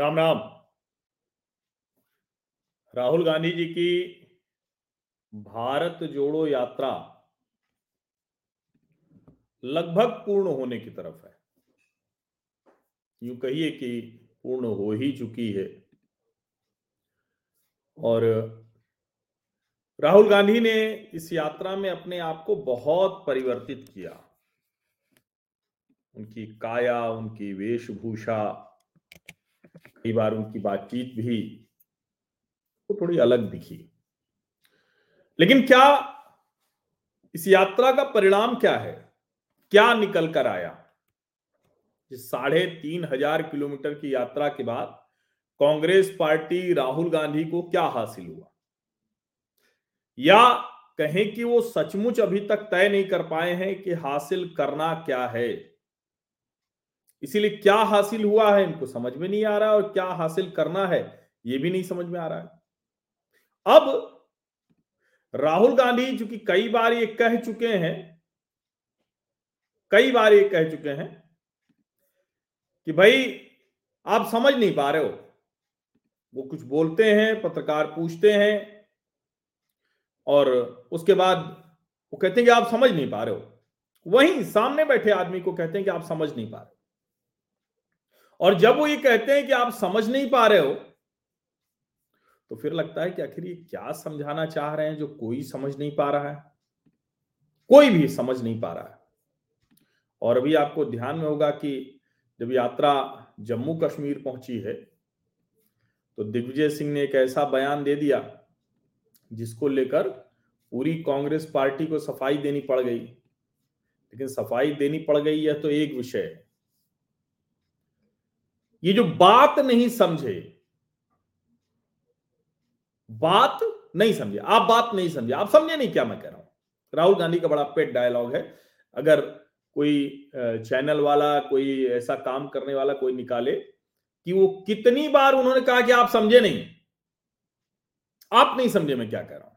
राम राम। राहुल गांधी जी की भारत जोड़ो यात्रा लगभग पूर्ण होने की तरफ़ है। यूँ कहिए कि पूर्ण हो ही चुकी है। और राहुल गांधी ने इस यात्रा में अपने आप को बहुत परिवर्तित किया। उनकी काया, उनकी वेशभूषा कई बार उनकी बातचीत भी तो थोड़ी अलग दिखी। लेकिन क्या इस यात्रा का परिणाम क्या है? क्या निकल कर आया? साढ़े तीन हज़ार किलोमीटर की यात्रा के बाद कांग्रेस पार्टी राहुल गांधी को क्या हासिल हुआ? या कहें कि वो सचमुच अभी तक तय नहीं कर पाए हैं कि हासिल करना क्या है? इसीलिए क्या हासिल हुआ है इनको समझ में नहीं आ रहा और क्या हासिल करना है, ये भी नहीं समझ में आ रहा है। अब राहुल गांधी जो कि कई बार ये कह चुके हैं, कई बार ये कह चुके हैं कि भाई, आप समझ नहीं पा रहे हो। वो कुछ बोलते हैं, पत्रकार पूछते हैं और उसके बाद वो कहते हैं कि आप समझ नहीं पा रहे हो। वहीं सामने बैठे आदमी को कहते हैं कि आप समझ नहीं पा रहे और जब वो ये कहते हैं कि आप समझ नहीं पा रहे हो तो फिर लगता है कि आखिर ये क्या समझाना चाह रहे हैं जो कोई समझ नहीं पा रहा है? कोई भी समझ नहीं पा रहा है। और अभी आपको ध्यान में होगा कि जब यात्रा जम्मू कश्मीर पहुँची है तो दिग्विजय सिंह ने एक ऐसा बयान दे दिया जिसको लेकर पूरी कांग्रेस पार्टी को सफ़ाई देनी पड़ गई। लेकिन सफ़ाई देनी पड़ गई यह तो एक विषय है। ये जो बात नहीं समझे, बात नहीं समझे, आप बात नहीं समझे, आप समझे नहीं क्या मैं कह रहा हूँ। राहुल गांधी का बड़ा पेट डायलॉग है, अगर कोई चैनल वाला, कोई ऐसा काम करने वाला कोई निकाले कि वो कितनी बार उन्होंने कहा कि आप समझे नहीं, आप नहीं समझे मैं क्या कह रहा हूँ।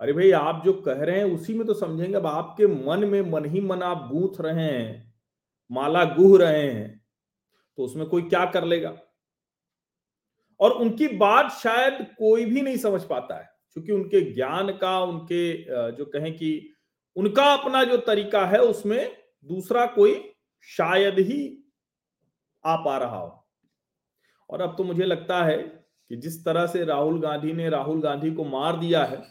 अरे भाई, आप जो कह रहे हैं उसी में तो समझेंगे, अब आपके मन में मन ही मन आप गूंथ रहे हैं, माला गुह रहे हैं तो उसमें कोई क्या कर लेगा? और उनकी बात शायद कोई भी नहीं समझ पाता है, क्योंकि उनके ज्ञान का, उनके जो कहें कि उनका अपना जो तरीका है, उसमें दूसरा कोई शायद ही आ पा रहा हो। और अब तो मुझे लगता है कि जिस तरह से राहुल गांधी ने राहुल गांधी को मार दिया है,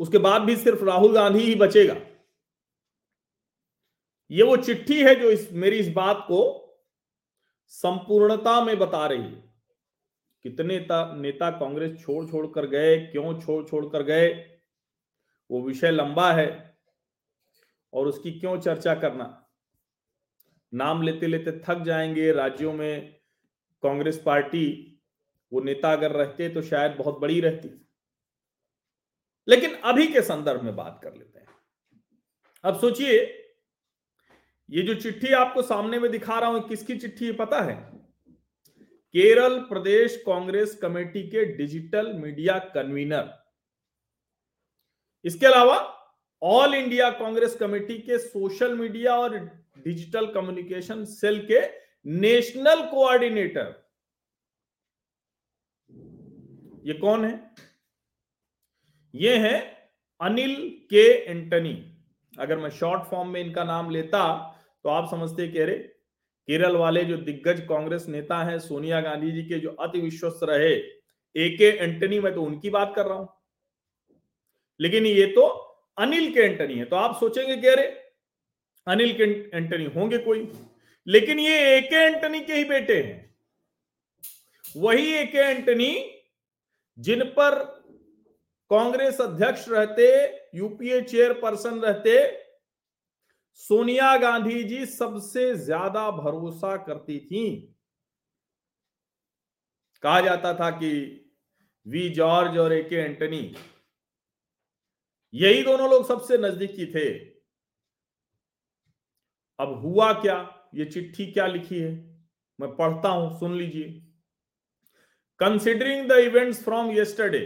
उसके बाद भी सिर्फ़ राहुल गांधी ही बचेगा। ये वो चिट्ठी है जो इस, मेरी इस बात को संपूर्णता में बता रही है। कितने नेता कांग्रेस छोड़ छोड़ कर गए, क्यों छोड़ छोड़ कर गए, वो विषय लंबा है और उसकी क्यों चर्चा करना? नाम लेते लेते थक जाएँगे राज्यों में कांग्रेस पार्टी, वो नेता अगर रहते तो शायद बहुत बड़ी रहती। लेकिन अभी के संदर्भ में बात कर लेते हैं। अब सोचिए ये जो चिट्ठी आपको सामने में दिखा रहा हूँ, किसकी चिट्ठी पता है? केरल प्रदेश कांग्रेस कमेटी के डिजिटल मीडिया कन्वीनर। इसके अलावा, ऑल इंडिया कांग्रेस कमेटी के सोशल मीडिया और डिजिटल कम्युनिकेशन सेल के नेशनल कोऑर्डिनेटर। ये कौन है? ये है अनिल के एंटनी। अगर मैं शॉर्ट फॉर्म में इनका नाम लेता तो आप समझते कह रहे केरल वाले जो दिग्गज कांग्रेस नेता हैं, सोनिया गांधी जी के जो अति विश्वस्त रहे, ए के एंटनी, मैं तो उनकी बात कर रहा हूँ। लेकिन ये तो अनिल के एंटनी है तो आप सोचेंगे कह रहे अनिल के एंटनी होंगे कोई। लेकिन ये ए के एंटनी के ही बेटे हैं। वही ए के एंटनी जिन पर कांग्रेस अध्यक्ष रहते यूपीए चेयरपर्सन रहते सोनिया गांधी जी सबसे ज़्यादा भरोसा करती थी। कहा जाता था कि वी जॉर्ज और ए के एंटनी, यही दोनों लोग सबसे नजदीकी थे। अब हुआ क्या? ये चिट्ठी क्या लिखी है? मैं पढ़ता हूँ, सुन लीजिए। Considering the events from yesterday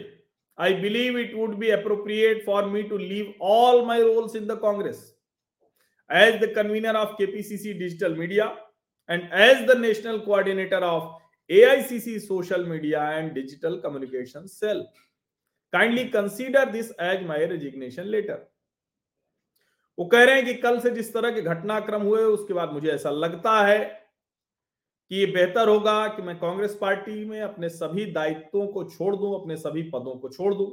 I believe it would be appropriate for me to leave all my roles in the Congress as the convener of KPCC Digital Media and as the national coordinator of AICC social media and digital communication cell. Kindly consider this as my resignation letter. वो कह रहे हैं कि कल से जिस तरह के घटनाक्रम हुए उसके बाद मुझे ऐसा लगता है कि ये बेहतर होगा कि मैं कांग्रेस पार्टी में अपने सभी दायित्वों को छोड़ दूँ अपने सभी पदों को छोड़ दूँ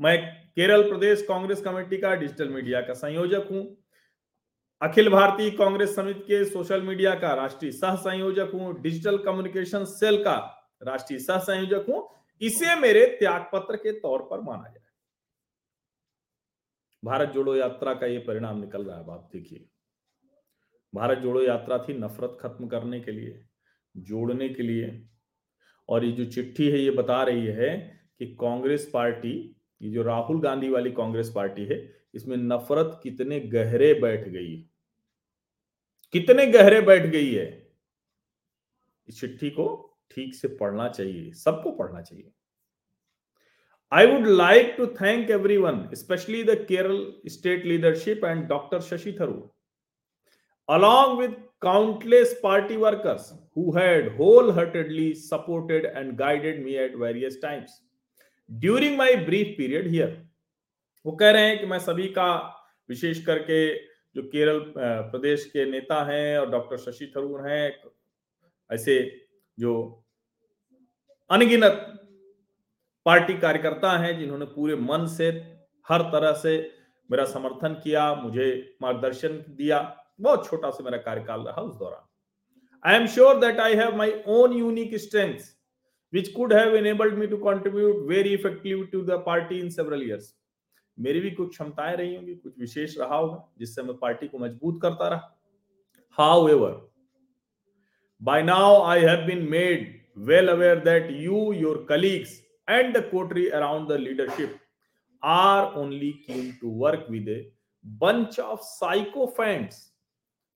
मैं केरल प्रदेश कांग्रेस कमेटी का डिजिटल मीडिया का संयोजक हूँ। अखिल भारतीय कांग्रेस समिति के सोशल मीडिया का राष्ट्रीय सह संयोजक हूँ। डिजिटल कम्युनिकेशन सेल का राष्ट्रीय सह संयोजक हूँ। इसे मेरे त्याग पत्र के तौर पर माना जाए। भारत जोड़ो यात्रा का ये परिणाम निकल रहा है आप देखिए। भारत जोड़ो यात्रा थी नफरत खत्म करने के लिए, जोड़ने के लिए। और ये जो चिट्ठी है, ये बता रही है कि कांग्रेस पार्टी ये जो राहुल गांधी वाली कांग्रेस पार्टी है, इसमें नफरत कितने गहरे बैठ गई कितने गहरे बैठ गई है। इस चिट्ठी को ठीक से पढ़ना चाहिए, सबको पढ़ना चाहिए। I would like to thank everyone specially the Kerala state leadership and doctor Shashi Tharoor along with countless party workers who supported and guided me at various times during my brief period here वो कह रहे हैं कि मैं सभी का विशेष करके जो केरल प्रदेश के नेता हैं और डॉक्टर शशि थरूर हैं, ऐसे जो अनगिनत पार्टी कार्यकर्ता हैं जिन्होंने पूरे मन से, हर तरह से मेरा समर्थन किया, मुझे मार्गदर्शन दिया। बहुत छोटा सा मेरा कार्यकाल रहा उस दौरान। I am sure that I have my own unique strength which could have enabled me to contribute very effective to the party in several years मेरी भी कुछ क्षमताएँ रही होंगी कुछ विशेष रहा होगा जिससे मैं पार्टी को मज़बूत करता रहा however by now I have been made well aware that you, your colleagues, and the coterie around the leadership are only keen to work with a bunch of sycophants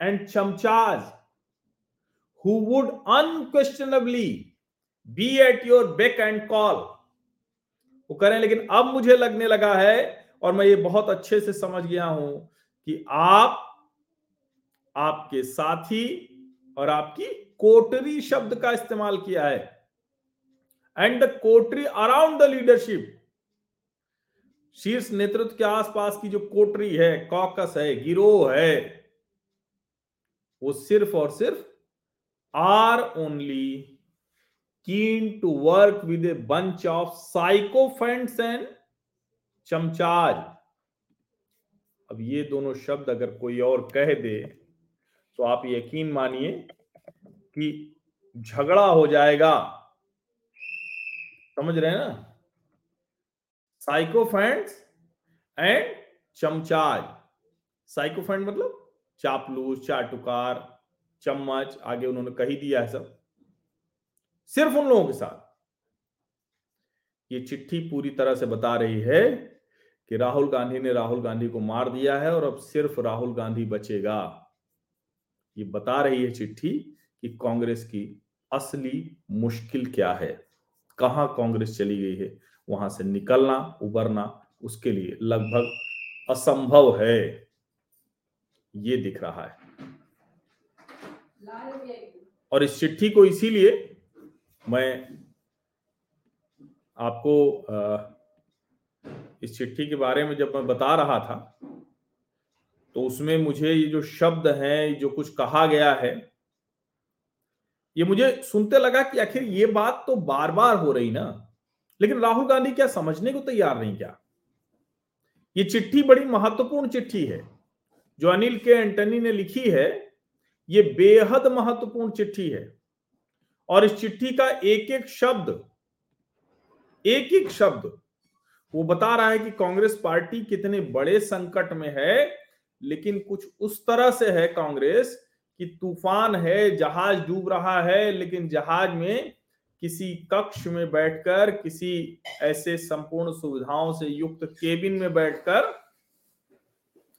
and chamchas who would unquestionably be at your beck and call वो करें लेकिन अब मुझे लगने लगा है और मैं ये बहुत अच्छे से समझ गया हूँ कि आप, आपके साथी और आपकी कोटरी शब्द का इस्तेमाल किया है and the coterie around the leadership शीर्ष नेतृत्व के आसपास की जो कोटरी है कॉकस है, गिरोह है, वो सिर्फ़ और सिर्फ़ are only keen to work with a bunch of sycophants and chamchas अब ये दोनों शब्द अगर कोई और कह दे तो आप यकीन मानिए कि झगड़ा हो जाएगा। समझ रहे हैं ना? साइकोफेंट्स एंड चमचाज साइकोफेंट मतलब चापलूस, चाटुकार, चम्मच, आगे उन्होंने कही दिया है सब। सिर्फ़ उन लोगों के साथ। ये चिट्ठी पूरी तरह से बता रही है कि राहुल गांधी ने राहुल गांधी को मार दिया है और अब सिर्फ़ राहुल गांधी बचेगा। ये बता रही है चिट्ठी कि कांग्रेस की असली मुश्किल क्या है। कहाँ कांग्रेस चली गई है? वहाँ से निकलना उबरना उसके लिए लगभग असंभव है। ये दिख रहा है। और इस चिट्ठी को इसीलिए मैं आपको इस चिट्ठी के बारे में जब मैं बता रहा था तो उसमें मुझे ये जो शब्द हैं, जो कुछ कहा गया है, ये मुझे सुनते लगा कि आखिर ये बात तो बार बार हो रही ना। लेकिन राहुल गांधी क्या समझने को तैयार नहीं क्या? ये चिट्ठी बड़ी महत्वपूर्ण चिट्ठी है। जो अनिल के एंटनी ने लिखी है, ये बेहद महत्वपूर्ण चिट्ठी है। और इस चिट्ठी का एक एक शब्द एक एक शब्द, वो बता रहा है कि कांग्रेस पार्टी कितने बड़े संकट में है, लेकिन कुछ उस तरह से है कांग्रेस कि तूफ़ान है, जहाज़ डूब रहा है, लेकिन जहाज़ में किसी कक्ष में बैठकर, किसी ऐसे संपूर्ण सुविधाओं से युक्त केबिन में बैठकर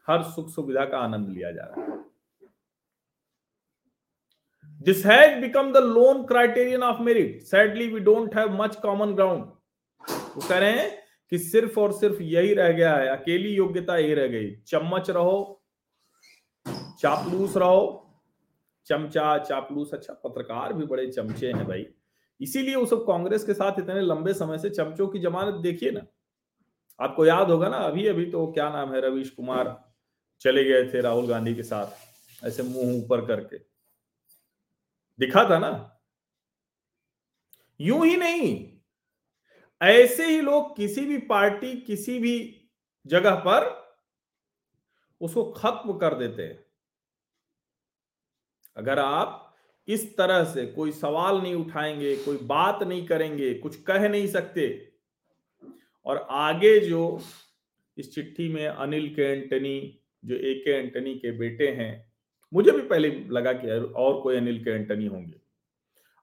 हर सुख सुविधा का आनंद लिया जा रहा है। This has become the lone criterion of merit sadly we don't have much common ground वो कह रहे हैं कि सिर्फ़ और सिर्फ़ यही रह गया है। अकेली योग्यता यही रह गई। चम्मच रहो, चापलूस रहो। चमचा, चापलूस अच्छा पत्रकार भी बड़े चमचे हैं भाई। इसीलिए वो सब कांग्रेस के साथ इतने लंबे समय से चमचों की जमानत देखिए ना। आपको याद होगा ना अभी अभी तो क्या नाम है, रवीश कुमार चले गए थे राहुल गांधी के साथ, ऐसे मुँह ऊपर करके। दिखा था ना? यूँ ही नहीं। ऐसे ही लोग किसी भी पार्टी, किसी भी जगह पर उसको खत्म कर देते हैं। अगर आप इस तरह से कोई सवाल नहीं उठाएँगे, कोई बात नहीं करेंगे, कुछ कह नहीं सकते, और आगे जो इस चिट्ठी में अनिल के एंटनी, जो ए के एंटनी के बेटे हैं मुझे भी पहले लगा कि और कोई अनिल के एंटनी होंगे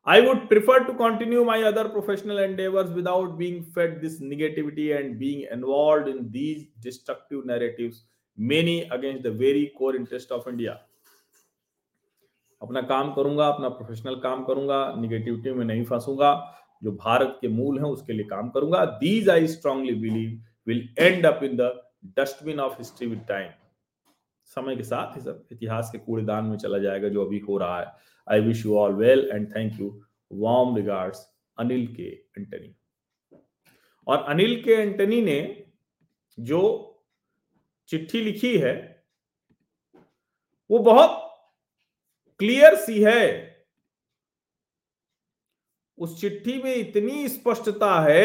I would prefer to continue my other professional endeavors without being fed this negativity and being involved in these destructive narratives, many against the very core interest of India. अपना काम करूँगा अपना प्रोफेशनल काम करूँगा निगेटिविटी में नहीं फंसूँगा जो भारत के मूल हैं उसके लिए काम करूँगा these I strongly believe will end up in the dustbin of history with time समय के साथ ही सब इतिहास के कूड़ेदान में चला जाएगा जो अभी हो रहा है। I wish you all well and thank you Warm regards, Anil K Antony और अनिल के एंटनी ने जो चिट्ठी लिखी है वो बहुत क्लियर सी है। उस चिट्ठी में इतनी स्पष्टता है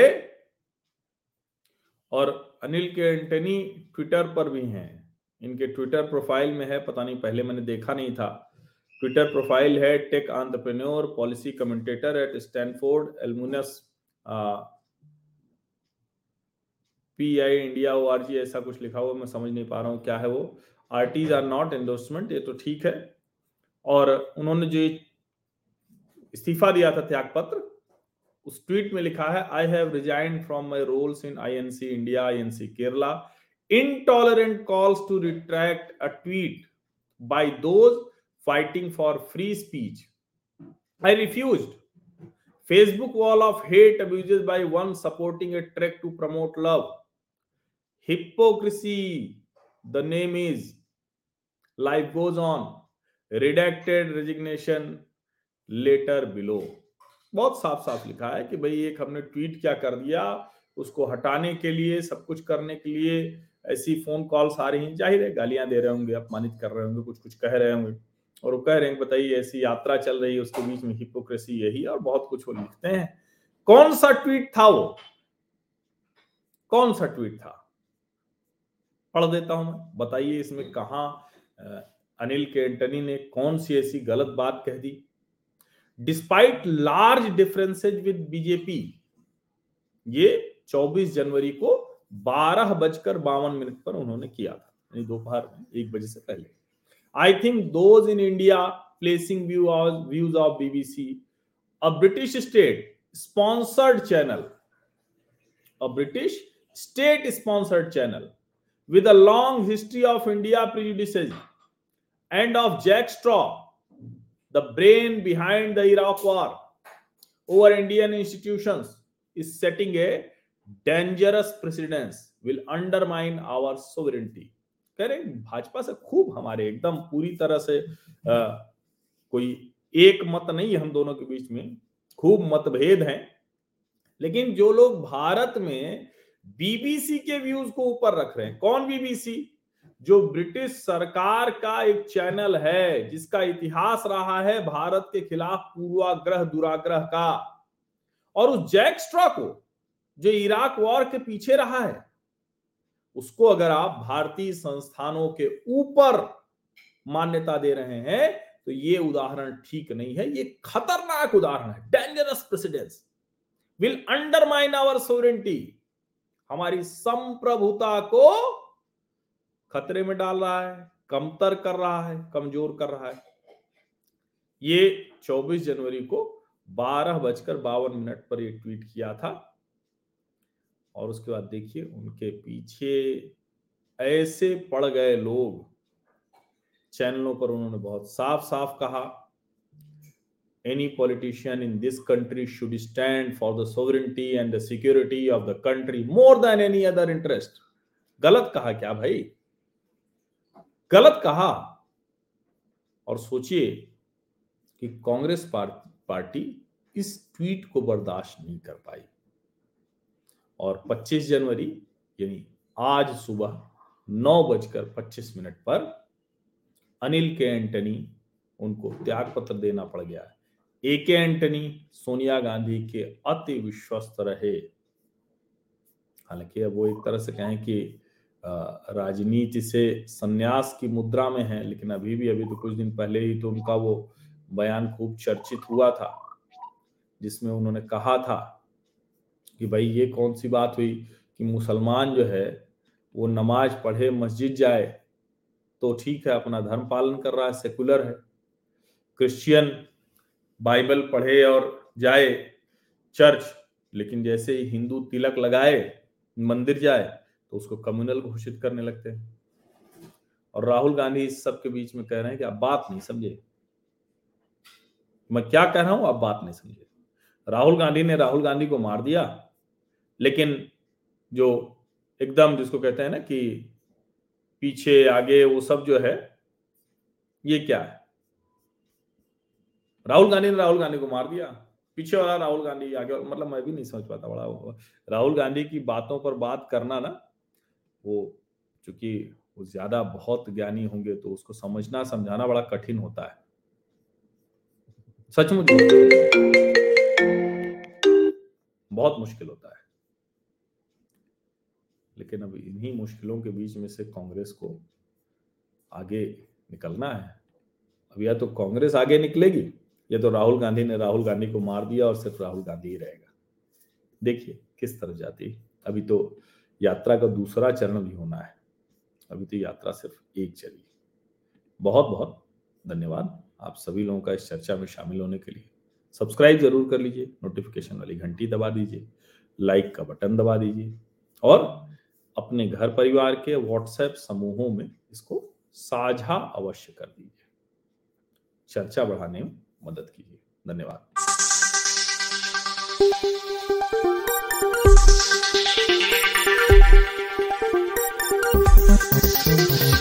और अनिल के एंटनी ट्विटर पर भी हैं। इनके ट्विटर प्रोफ़ाइल में है, पता नहीं, पहले मैंने देखा नहीं था। ट्विटर प्रोफ़ाइल है tech entrepreneur policy commentator at Stanford alumnus P I India O R G ऐसा कुछ लिखा हुआ मैं समझ नहीं पा रहा हूँ क्या है वो। आरटीज आर नॉट एंडोर्समेंट ये तो ठीक है। और उन्होंने जो इस्तीफा दिया था त्याग पत्र उस ट्वीट में लिखा है I have resign from my roles in I N C India I N C Kerala intolerant calls to retract a tweet by those fighting for free speech. I refused. Facebook wall of hate abuses by one supporting a trek to promote love. Hypocrisy, the name is. Life goes on. Redacted resignation later below. बहुत साफ़ साफ़ लिखा है कि भाई एक हमने tweet क्या कर दिया उसको हटाने के लिए, सब कुछ करने के लिए ऐसी फ़ोन कॉल्स आ रही हैं। ज़ाहिर है, गालियाँ दे रहे होंगे, अपमानित कर रहे होंगे कुछ कुछ कह रहे होंगे। और वो कह रहे हैं बताइए, ऐसी यात्रा चल रही है, उसके बीच में हिपोक्रेसी यही और बहुत कुछ वो लिखते हैं। कौन सा ट्वीट था वो? कौन सा ट्वीट था? पढ़ देता हूँ मैं। बताइए इसमें कहा अनिल के एंटनी ने कौन सी ऐसी गलत बात कह दी? Despite large differences with BJP ये 24 जनवरी को बारह बजकर बावन मिनट पर उन्होंने किया था, यानी दोपहर में, एक बजे से पहले। I think those in India placing view views of BBC a British state sponsored channel a British state sponsored channel with a long history of India prejudices and of Jack Straw the brain behind the Iraq war over Indian institution is setting a dangerous precedence will undermine our sovereignty. कह रहे भाजपा से खूब हमारे एकदम पूरी तरह से आ, कोई एक मत नहीं हम दोनों के बीच में खूब मतभेद हैं। लेकिन जो लोग भारत में बीबीसी के व्यूज़ को ऊपर रख रहे हैं कौन बीबीसी जो ब्रिटिश सरकार का एक चैनल है जिसका इतिहास रहा है भारत के खिलाफ पूर्वाग्रह दुराग्रह का। और उस जैक स्ट्रॉ को जो इराक वॉर के पीछे रहा है, उसको अगर आप भारतीय संस्थानों के ऊपर मान्यता दे रहे हैं तो ये उदाहरण ठीक नहीं है। ये खतरनाक उदाहरण है। Dangerous precedence will undermine our sovereignty हमारी संप्रभुता को खतरे में डाल रहा है, कमतर कर रहा है, कमज़ोर कर रहा है। ये 24 जनवरी को बारह बजकर बावन मिनट पर ये ट्वीट किया था। और उसके बाद देखिए उनके पीछे ऐसे पड़ गए लोग। चैनलों पर उन्होंने बहुत साफ़ साफ़ कहा any politician in this country should stand for the sovereignty and the security of the country more than any other interest गलत कहा क्या भाई? गलत कहा। और सोचिए कि कांग्रेस पार्टी इस ट्वीट को बर्दाश्त नहीं कर पाई। और 25 जनवरी, यानी आज सुबह नौ बजकर पच्चीस मिनट पर अनिल के एंटनी उनको त्याग पत्र देना पड़ गया ए के एंटनी सोनिया गांधी के अति विश्वस्त रहे। हालाँकि अब वो एक तरह से कहें कि राजनीति से संन्यास की मुद्रा में है, लेकिन अभी भी, अभी तो कुछ दिन पहले ही तो उनका वो बयान खूब चर्चित हुआ था, जिसमें उन्होंने कहा था कि भाई ये कौन सी बात हुई कि मुसलमान जो है, वो नमाज़ पढ़े, मस्जिद जाए तो ठीक है, अपना धर्म पालन कर रहा है सेकुलर है। क्रिश्चियन बाइबल पढ़े और जाए, चर्च, लेकिन जैसे ही हिंदू तिलक लगाए, मंदिर जाए तो उसको कम्युनल घोषित करने लगते हैं। और राहुल गांधी इस सब के बीच में कह रहे हैं कि आप बात नहीं समझे। मैं क्या कह रहा हूँ, आप बात नहीं समझे। राहुल गांधी ने राहुल गांधी को मार दिया लेकिन जो एकदम जिसको कहते हैं ना कि पीछे, आगे, वो सब जो है, ये क्या है? राहुल गांधी ने राहुल गांधी को मार दिया। पीछे वाला राहुल गांधी आगे मतलब मैं भी नहीं समझ पाता बड़ा राहुल गांधी की बातों पर बात करना ना, वो चूँकि वो ज़्यादा बहुत ज्ञानी होंगे तो उसको समझना, समझाना बड़ा कठिन होता है। सचमुच बहुत मुश्किल होता है। लेकिन अब इन्हीं मुश्किलों के बीच में से कांग्रेस को आगे निकलना है। अब या तो कांग्रेस आगे निकलेगी, या तो राहुल गांधी ने राहुल गांधी को मार दिया और सिर्फ़ राहुल गांधी ही रहेगा। देखिए, किस तरह जाती अभी तो यात्रा का दूसरा चरण भी होना है। अभी तो यात्रा सिर्फ़ एक चली। बहुत बहुत धन्यवाद आप सभी लोगों का इस चर्चा में शामिल होने के लिए। सब्सक्राइब ज़रूर कर लीजिए, नोटिफिकेशन वाली घंटी दबा दीजिए, लाइक का बटन दबा दीजिए और अपने घर परिवार के व्हाट्सएप समूहों में इसको साझा अवश्य कर दीजिए। चर्चा बढ़ाने में मदद कीजिए। धन्यवाद।